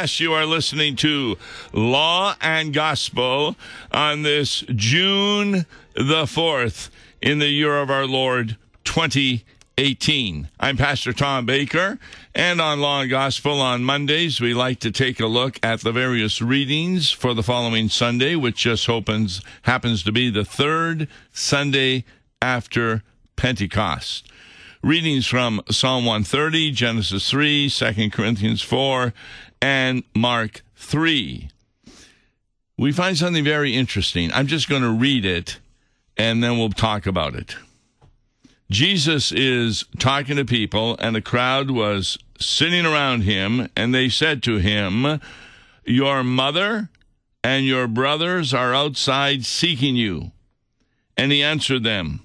Yes, you are listening to Law and Gospel on this June the 4th in the year of our Lord 2018. I'm Pastor Tom Baker, and on Law and Gospel on Mondays, we like to take a look at the various readings for the following Sunday, which just opens, happens to be the third Sunday after Pentecost readings from Psalm 130, Genesis 3, 2 Corinthians 4, and Mark 3. We find something very interesting. I'm just going to read it and then we'll talk about it. Jesus is talking to people, and the crowd was sitting around him, and they said to him, Your mother and your brothers are outside seeking you. And he answered them,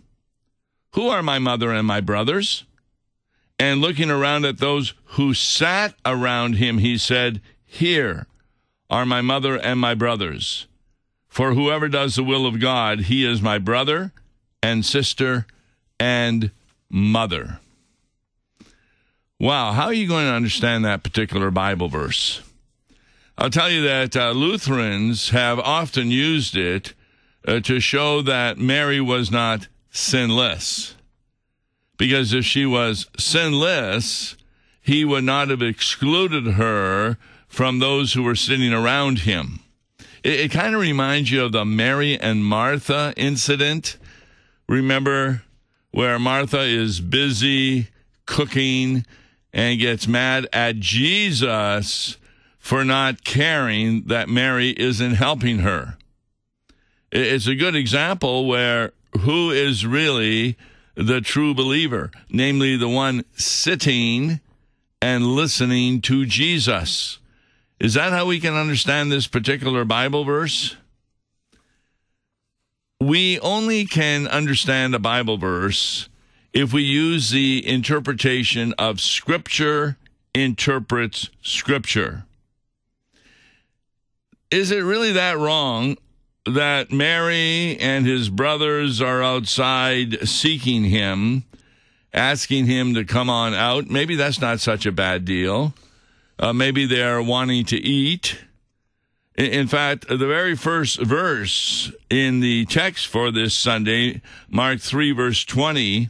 Who are my mother and my brothers? And looking around at those who sat around him, he said, Here are my mother and my brothers. For whoever does the will of God, he is my brother and sister and mother. Wow, how are you going to understand that particular Bible verse? I'll tell you that uh, Lutherans have often used it uh, to show that Mary was not sinless. Because if she was sinless, he would not have excluded her from those who were sitting around him. It, it kind of reminds you of the Mary and Martha incident. Remember where Martha is busy cooking and gets mad at Jesus for not caring that Mary isn't helping her. It's a good example where who is really the true believer, namely the one sitting and listening to Jesus. Is that how we can understand this particular Bible verse? We only can understand a Bible verse if we use the interpretation of Scripture interprets Scripture. Is it really that wrong that Mary and his brothers are outside seeking him, asking him to come on out? Maybe that's not such a bad deal. Uh, maybe they're wanting to eat. In fact, the very first verse in the text for this Sunday, Mark 3, verse 20,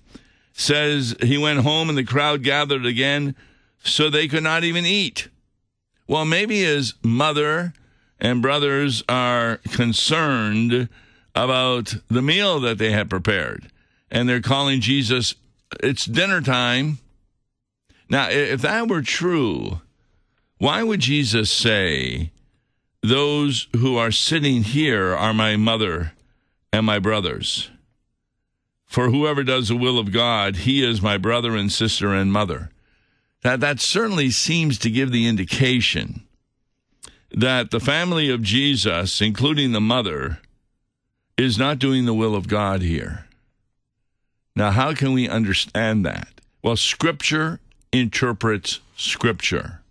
says, He went home and the crowd gathered again, so they could not even eat. Well, maybe his mother and brothers are concerned about the meal that they had prepared. And they're calling Jesus, It's dinner time. Now, if that were true, why would Jesus say, Those who are sitting here are my mother and my brothers? For whoever does the will of God, he is my brother and sister and mother. That, that certainly seems to give the indication that the family of Jesus, including the mother, is not doing the will of God here. Now, how can we understand that? Well, Scripture interprets Scripture.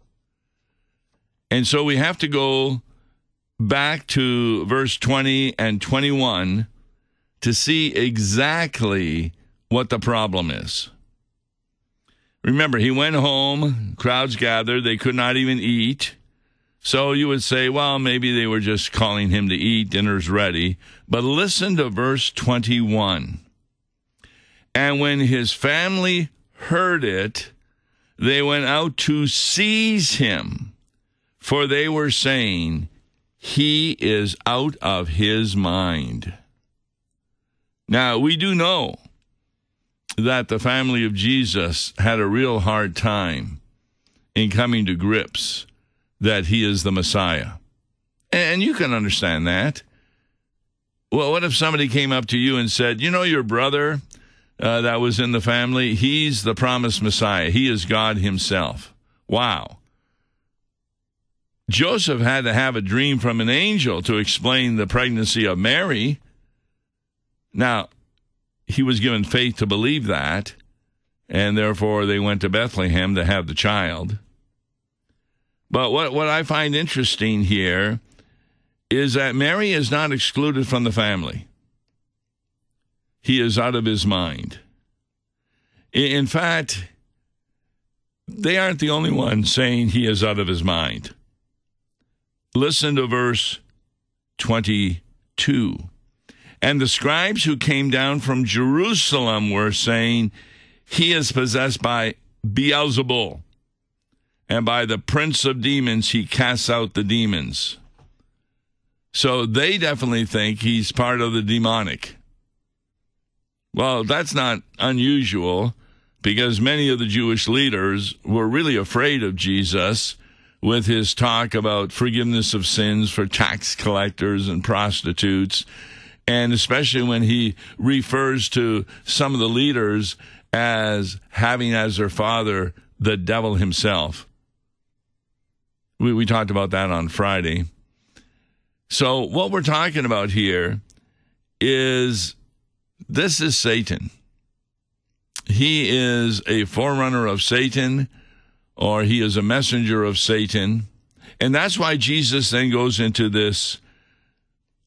And so we have to go back to verse 20 and 21 to see exactly what the problem is. Remember, he went home, crowds gathered, they could not even eat. So you would say, well, maybe they were just calling him to eat, dinner's ready. But listen to verse 21. And when his family heard it, they went out to seize him for they were saying, He is out of his mind. Now, we do know that the family of Jesus had a real hard time in coming to grips that he is the Messiah. And you can understand that. Well, what if somebody came up to you and said, You know, your brother uh, that was in the family, he's the promised Messiah, he is God himself. Wow. Joseph had to have a dream from an angel to explain the pregnancy of Mary. Now, he was given faith to believe that, and therefore they went to Bethlehem to have the child. But what, what I find interesting here is that Mary is not excluded from the family. He is out of his mind. In fact, they aren't the only ones saying he is out of his mind. Listen to verse 22. And the scribes who came down from Jerusalem were saying, He is possessed by Beelzebul, and by the prince of demons he casts out the demons. So they definitely think he's part of the demonic. Well, that's not unusual because many of the Jewish leaders were really afraid of Jesus with his talk about forgiveness of sins for tax collectors and prostitutes, and especially when he refers to some of the leaders as having as their father the devil himself. We, we talked about that on Friday. So, what we're talking about here is this is Satan. He is a forerunner of Satan, or he is a messenger of Satan. And that's why Jesus then goes into this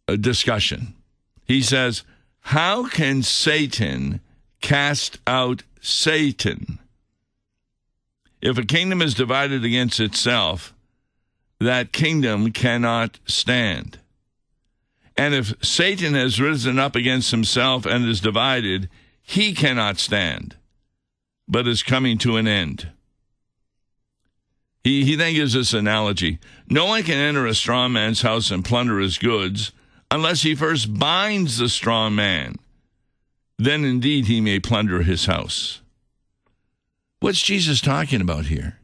uh, discussion. He says, How can Satan cast out Satan? If a kingdom is divided against itself, that kingdom cannot stand. And if Satan has risen up against himself and is divided, he cannot stand, but is coming to an end. He, he then gives this analogy No one can enter a strong man's house and plunder his goods unless he first binds the strong man. Then indeed he may plunder his house. What's Jesus talking about here?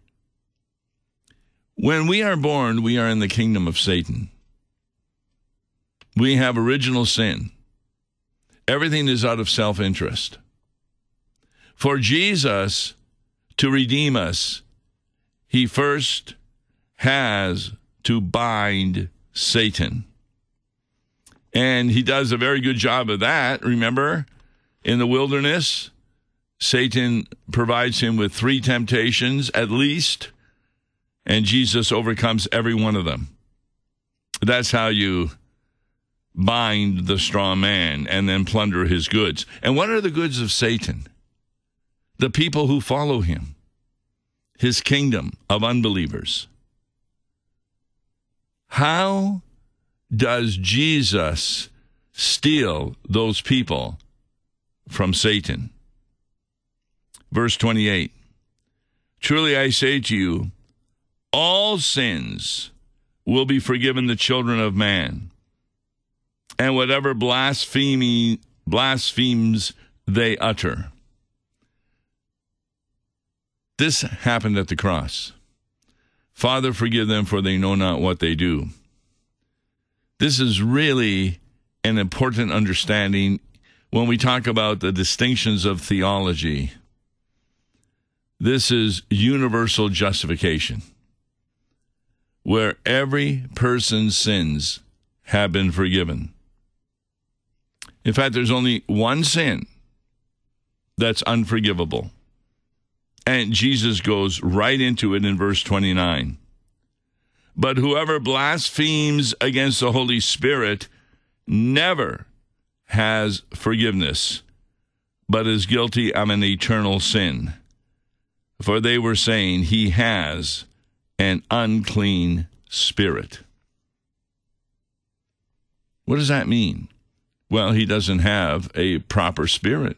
When we are born, we are in the kingdom of Satan. We have original sin. Everything is out of self interest. For Jesus to redeem us, he first has to bind Satan. And he does a very good job of that. Remember, in the wilderness, Satan provides him with three temptations at least, and Jesus overcomes every one of them. That's how you bind the strong man and then plunder his goods. And what are the goods of Satan? The people who follow him, his kingdom of unbelievers. How does Jesus steal those people from Satan? Verse 28 Truly I say to you, all sins will be forgiven the children of man and whatever blasphemy blasphemes they utter. This happened at the cross. Father, forgive them, for they know not what they do. This is really an important understanding when we talk about the distinctions of theology. This is universal justification, where every person's sins have been forgiven. In fact, there's only one sin that's unforgivable. And Jesus goes right into it in verse 29. But whoever blasphemes against the Holy Spirit never has forgiveness, but is guilty of an eternal sin. For they were saying he has an unclean spirit. What does that mean? Well, he doesn't have a proper spirit.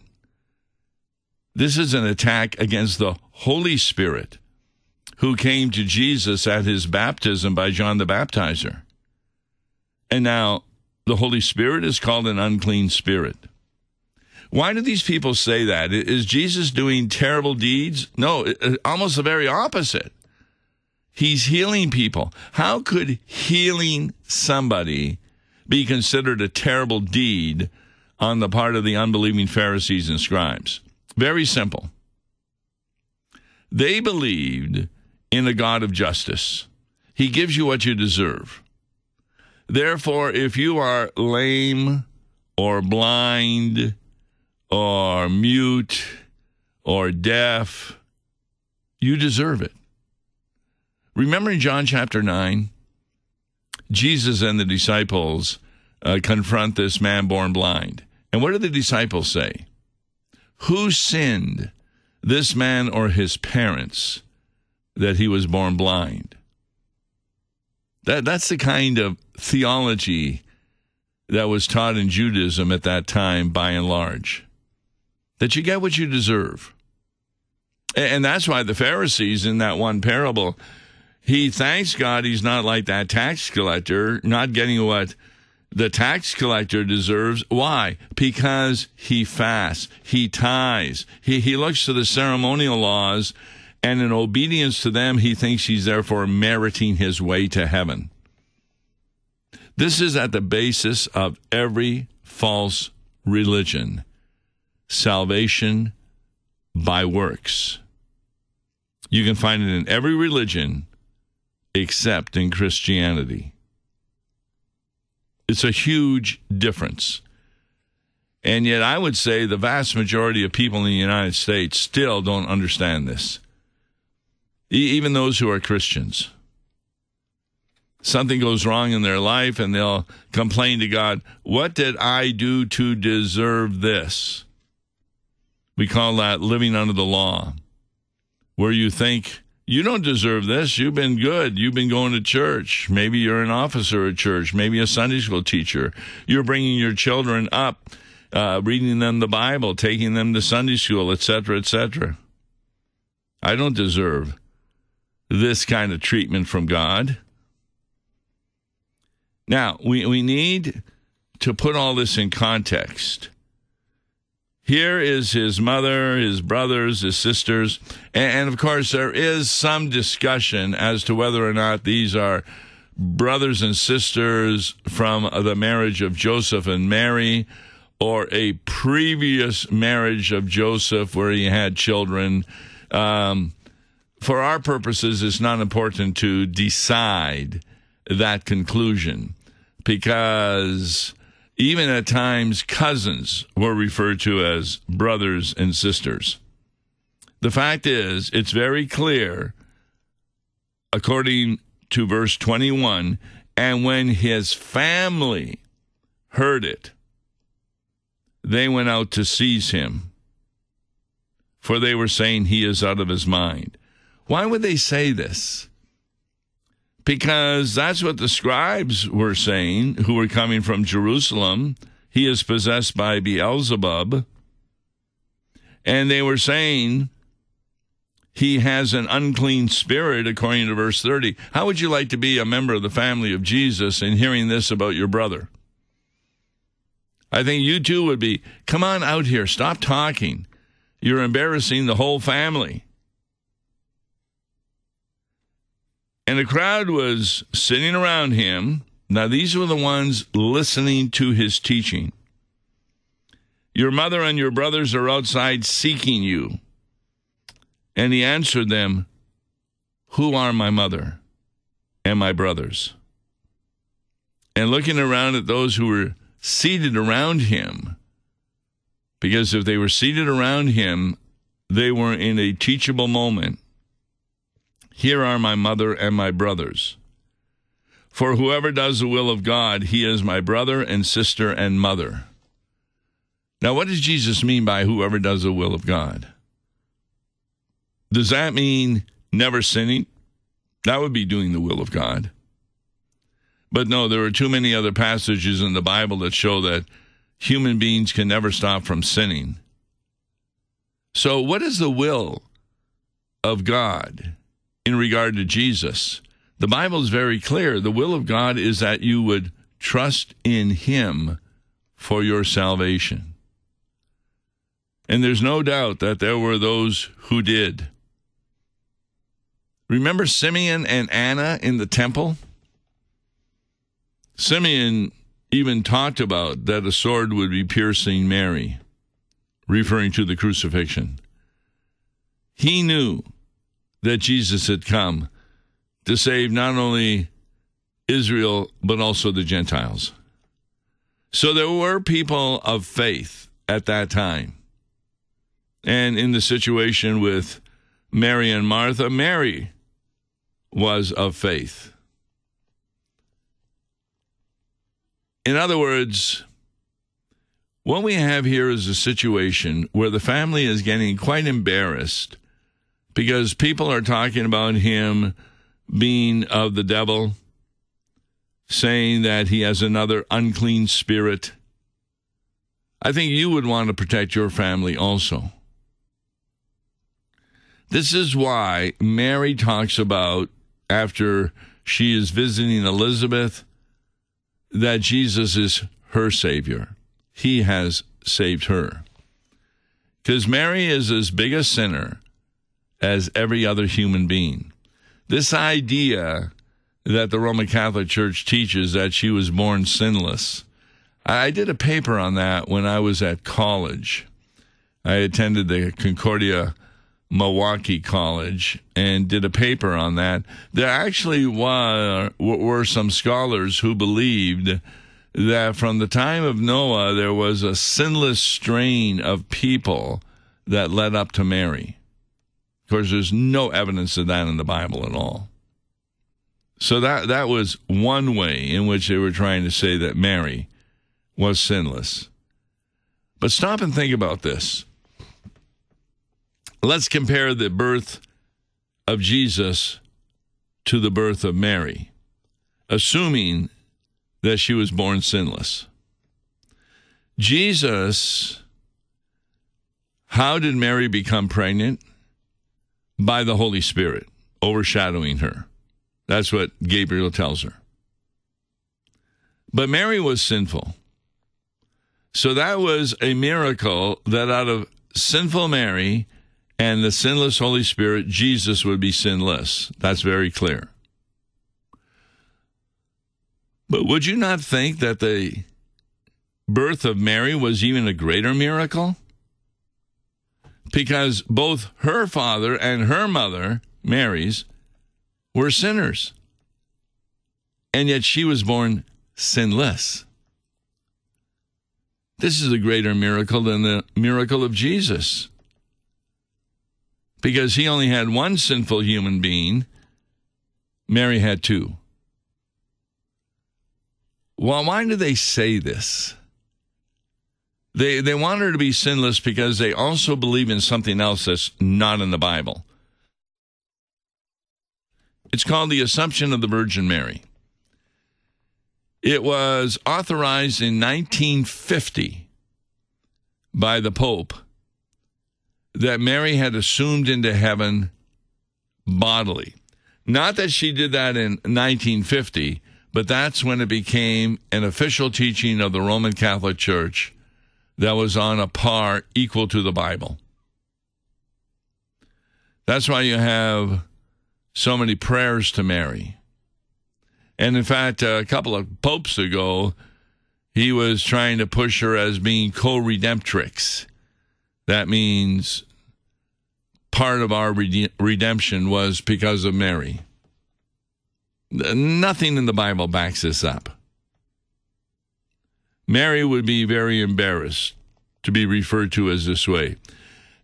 This is an attack against the Holy Spirit who came to Jesus at his baptism by John the Baptizer. And now the Holy Spirit is called an unclean spirit. Why do these people say that? Is Jesus doing terrible deeds? No, almost the very opposite. He's healing people. How could healing somebody be considered a terrible deed on the part of the unbelieving Pharisees and scribes? Very simple. They believed in a God of justice. He gives you what you deserve. Therefore, if you are lame or blind or mute or deaf, you deserve it. Remember in John chapter 9, Jesus and the disciples uh, confront this man born blind. And what do the disciples say? Who sinned, this man or his parents, that he was born blind? That, that's the kind of theology that was taught in Judaism at that time, by and large. That you get what you deserve. And that's why the Pharisees in that one parable, he thanks God he's not like that tax collector, not getting what the tax collector deserves. Why? Because he fasts, he tithes, he, he looks to the ceremonial laws, and in obedience to them, he thinks he's therefore meriting his way to heaven. This is at the basis of every false religion salvation by works. You can find it in every religion except in Christianity. It's a huge difference. And yet, I would say the vast majority of people in the United States still don't understand this, even those who are Christians something goes wrong in their life and they'll complain to God, What did I do to deserve this? We call that living under the law, where you think, You don't deserve this. You've been good. You've been going to church. Maybe you're an officer at church, maybe a Sunday school teacher. You're bringing your children up, uh, reading them the Bible, taking them to Sunday school, etc., etc. I don't deserve this kind of treatment from God. Now, we, we need to put all this in context. Here is his mother, his brothers, his sisters, and, and, of course, there is some discussion as to whether or not these are brothers and sisters from the marriage of Joseph and Mary or a previous marriage of Joseph where he had children. Um, for our purposes, it's not important to decide that conclusion because even at times cousins were referred to as brothers and sisters. The fact is, it's very clear, according to verse 21, and when his family heard it, they went out to seize him, for they were saying he is out of his mind. Why would they say this? Because that's what the scribes were saying who were coming from Jerusalem. He is possessed by Beelzebub. And they were saying he has an unclean spirit, according to verse 30. How would you like to be a member of the family of Jesus and hearing this about your brother? I think you too would be, come on out here, stop talking. You're embarrassing the whole family. And the crowd was sitting around him. Now, these were the ones listening to his teaching. Your mother and your brothers are outside seeking you. And he answered them, Who are my mother and my brothers? And looking around at those who were seated around him, because if they were seated around him, they were in a teachable moment. Here are my mother and my brothers. For whoever does the will of God, he is my brother and sister and mother. Now, what does Jesus mean by whoever does the will of God? Does that mean never sinning? That would be doing the will of God. But no, there are too many other passages in the Bible that show that human beings can never stop from sinning. So, what is the will of God? In regard to Jesus. The Bible is very clear. The will of God is that you would trust in Him for your salvation. And there's no doubt that there were those who did. Remember Simeon and Anna in the temple? Simeon even talked about that a sword would be piercing Mary, referring to the crucifixion. He knew that Jesus had come to save not only Israel, but also the Gentiles. So there were people of faith at that time. And in the situation with Mary and Martha, Mary was of faith. In other words, what we have here is a situation where the family is getting quite embarrassed because people are talking about him being of the devil. saying that he has another unclean spirit. I think you would want to protect your family also. This is why Mary talks about after she is visiting Elizabeth that Jesus is her Savior. He has saved her. Because Mary is as big a sinner as every other human being. This idea that the Roman Catholic Church teaches that she was born sinless. I did a paper on that when I was at college. I attended the Concordia Milwaukee College and did a paper on that. There actually were, were some scholars who believed that from the time of Noah, there was a sinless strain of people that led up to Mary. Of course, there's no evidence of that in the Bible at all. So that that was one way in which they were trying to say that Mary was sinless. But stop and think about this. Let's compare the birth of Jesus to the birth of Mary, assuming that she was born sinless. Jesus, how did Mary become pregnant? By the Holy Spirit overshadowing her. That's what Gabriel tells her. But Mary was sinful. So that was a miracle that out of sinful Mary and the sinless Holy Spirit, Jesus would be sinless. That's very clear. But would you not think that the birth of Mary was even a greater miracle? Because both her father and her mother, Mary's, were sinners. And yet she was born sinless. This is a greater miracle than the miracle of Jesus. Because he only had one sinful human being, Mary had two. Well, why do they say this? They, they want her to be sinless because they also believe in something else that's not in the Bible. It's called the Assumption of the Virgin Mary. It was authorized in 1950 by the Pope that Mary had assumed into heaven bodily. Not that she did that in 1950, but that's when it became an official teaching of the Roman Catholic Church that was on a par equal to the Bible. That's why you have so many prayers to Mary. And in fact, a couple of popes ago, he was trying to push her as being co redemptrix. That means part of our redemption was because of Mary. Nothing in the Bible backs this up. Mary would be very embarrassed to be referred to as this way.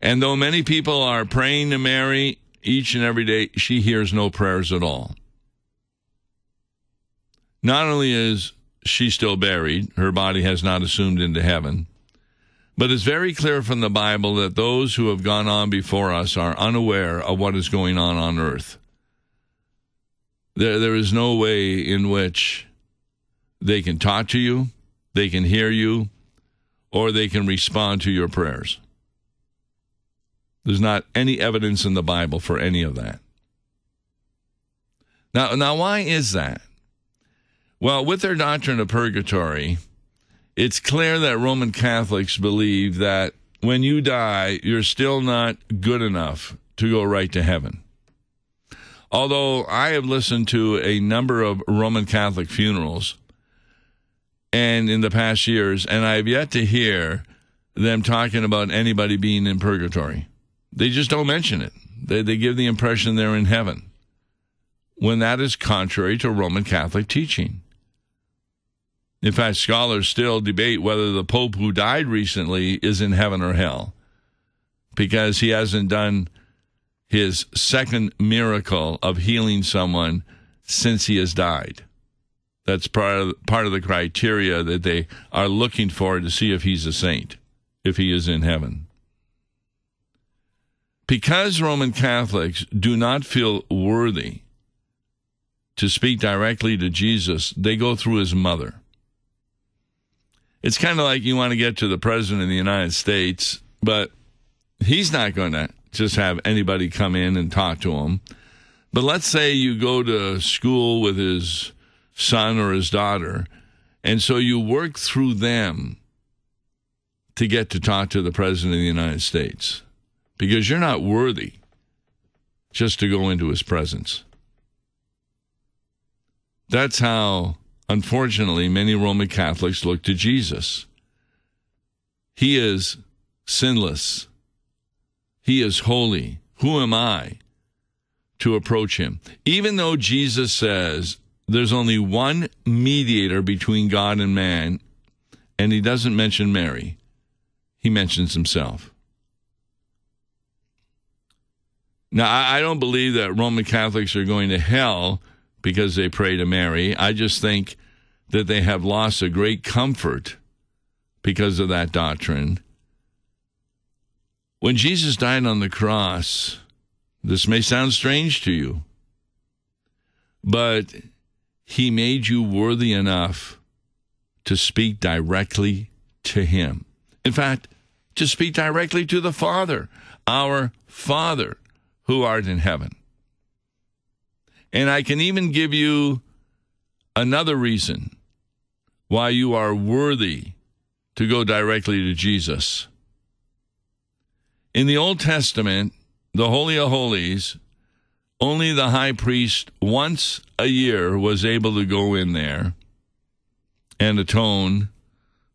And though many people are praying to Mary each and every day, she hears no prayers at all. Not only is she still buried, her body has not assumed into heaven, but it's very clear from the Bible that those who have gone on before us are unaware of what is going on on earth. There, there is no way in which they can talk to you, they can hear you, or they can respond to your prayers. There's not any evidence in the Bible for any of that. Now, now why is that? Well, with their doctrine of purgatory, it's clear that Roman Catholics believe that when you die, you're still not good enough to go right to heaven. Although I have listened to a number of Roman Catholic funerals and in the past years, and I have yet to hear them talking about anybody being in purgatory. They just don't mention it. They, they give the impression they're in heaven when that is contrary to Roman Catholic teaching. In fact, scholars still debate whether the Pope who died recently is in heaven or hell because he hasn't done his second miracle of healing someone since he has died. That's part of, part of the criteria that they are looking for to see if he's a saint, if he is in heaven. Because Roman Catholics do not feel worthy to speak directly to Jesus, they go through his mother. It's kind of like you want to get to the President of the United States, but he's not going to just have anybody come in and talk to him. But let's say you go to school with his son or his daughter, and so you work through them to get to talk to the President of the United States because you're not worthy just to go into his presence. That's how, unfortunately, many Roman Catholics look to Jesus. He is sinless, he is holy. Who am I to approach him? Even though Jesus says there's only one mediator between God and man, and he doesn't mention Mary, he mentions himself. Now, I don't believe that Roman Catholics are going to hell because they pray to Mary. I just think that they have lost a great comfort because of that doctrine. When Jesus died on the cross, this may sound strange to you, but he made you worthy enough to speak directly to him. In fact, to speak directly to the Father, our Father who art in heaven. And I can even give you another reason why you are worthy to go directly to Jesus. In the Old Testament, the Holy of Holies, only the high priest once a year was able to go in there and atone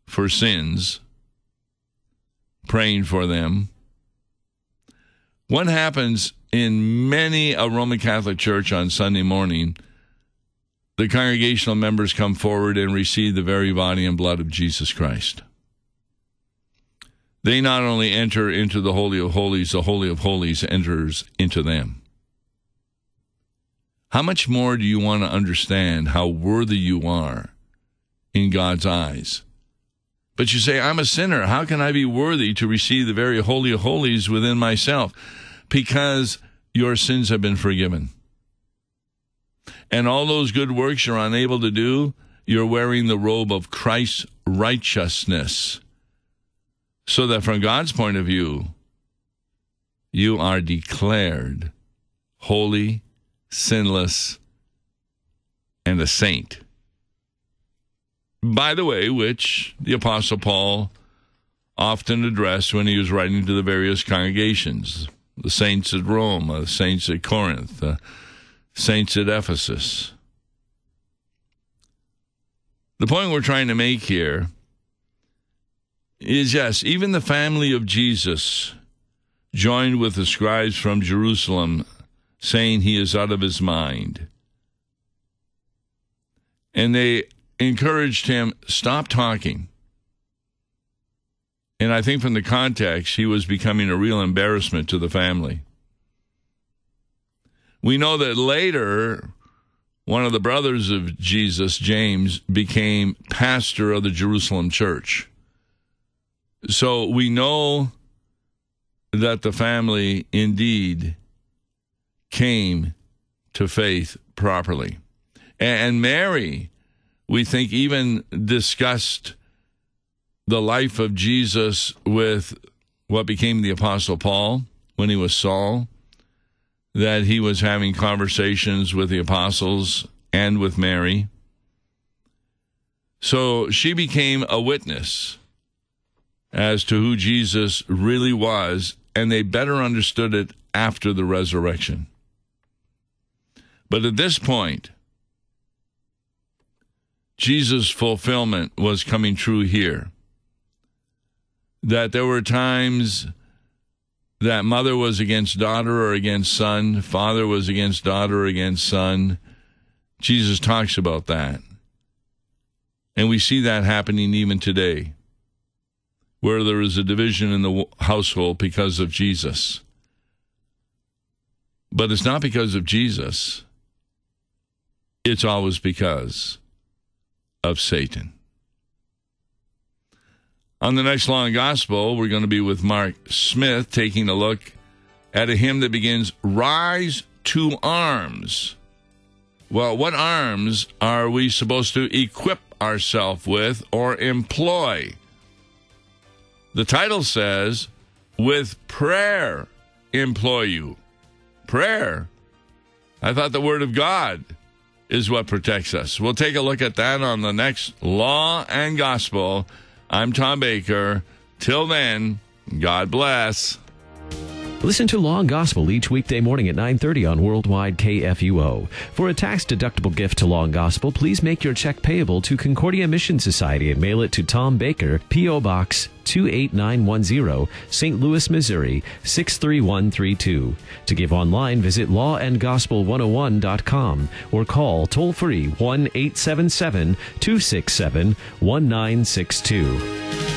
for sins, praying for them. What happens in many a Roman Catholic church on Sunday morning? The congregational members come forward and receive the very body and blood of Jesus Christ they not only enter into the Holy of Holies, the Holy of Holies enters into them. How much more do you want to understand how worthy you are in God's eyes? But you say, I'm a sinner. How can I be worthy to receive the very Holy of Holies within myself? Because your sins have been forgiven. And all those good works you're unable to do, you're wearing the robe of Christ's righteousness. So that from God's point of view, you are declared holy, sinless, and a saint. By the way, which the Apostle Paul often addressed when he was writing to the various congregations the saints at Rome, the saints at Corinth, the saints at Ephesus. The point we're trying to make here is yes, even the family of Jesus joined with the scribes from Jerusalem, saying he is out of his mind. And they encouraged him, stop talking. And I think from the context, he was becoming a real embarrassment to the family. We know that later, one of the brothers of Jesus, James, became pastor of the Jerusalem church. So we know that the family indeed came to faith properly. And Mary, we think, even discussed the life of Jesus with what became the Apostle Paul when he was Saul, that he was having conversations with the apostles and with Mary. So she became a witness as to who Jesus really was, and they better understood it after the resurrection. But at this point, Jesus' fulfillment was coming true here. That there were times that mother was against daughter or against son, father was against daughter or against son. Jesus talks about that. And we see that happening even today where there is a division in the household because of Jesus. But it's not because of Jesus, it's always because of Satan. On the next Law and Gospel, we're going to be with Mark Smith taking a look at a hymn that begins Rise to Arms. Well, what arms are we supposed to equip ourselves with or employ? The title says, with prayer employ you. Prayer. I thought the Word of God is what protects us. We'll take a look at that on the next Law and Gospel. I'm Tom Baker. Till then, God bless. Listen to and Gospel each weekday morning at 9:30 on Worldwide KFUO. For a tax-deductible gift to and Gospel, please make your check payable to Concordia Mission Society and mail it to Tom Baker, PO Box 28910, St. Louis, Missouri 63132. To give online, visit lawandgospel101.com or call toll-free 1-877-267-1962.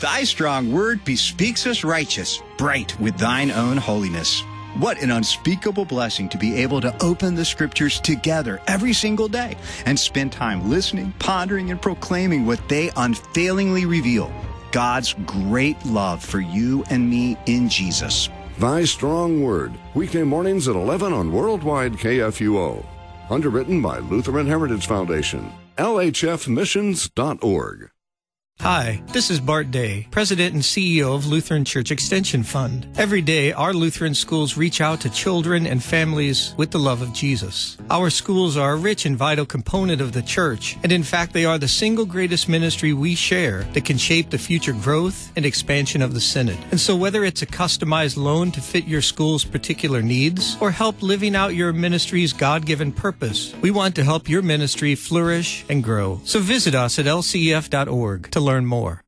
Thy strong word bespeaks us righteous, bright with thine own holiness. What an unspeakable blessing to be able to open the scriptures together every single day and spend time listening, pondering, and proclaiming what they unfailingly reveal God's great love for you and me in Jesus. Thy Strong Word, weekday mornings at 11 on Worldwide KFUO. Underwritten by Lutheran Heritage Foundation, lhfmissions.org. Hi, this is Bart Day, President and CEO of Lutheran Church Extension Fund. Every day, our Lutheran schools reach out to children and families with the love of Jesus. Our schools are a rich and vital component of the church, and in fact, they are the single greatest ministry we share that can shape the future growth and expansion of the Synod. And so, whether it's a customized loan to fit your school's particular needs or help living out your ministry's God given purpose, we want to help your ministry flourish and grow. So, visit us at lcef.org to learn more.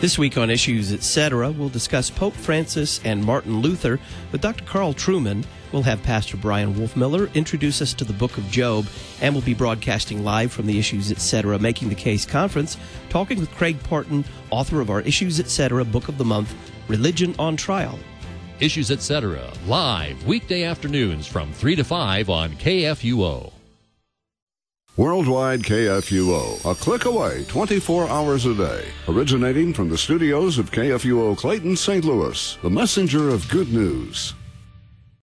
This week on Issues Etc., we'll discuss Pope Francis and Martin Luther. With Dr. Carl Trueman we'll have Pastor Bryan Wolfmueller introduce us to the book of Job, and we'll be broadcasting live from the Issues Etc. Making the Case conference, talking with Craig Parton, author of our Issues Etc. Book of the Month, Religion on Trial. Issues Etc. live weekday afternoons from 3 to 5 on KFUO. Worldwide KFUO, a click away 24 hours a day. Originating from the studios of KFUO Clayton, St. Louis, the messenger of good news.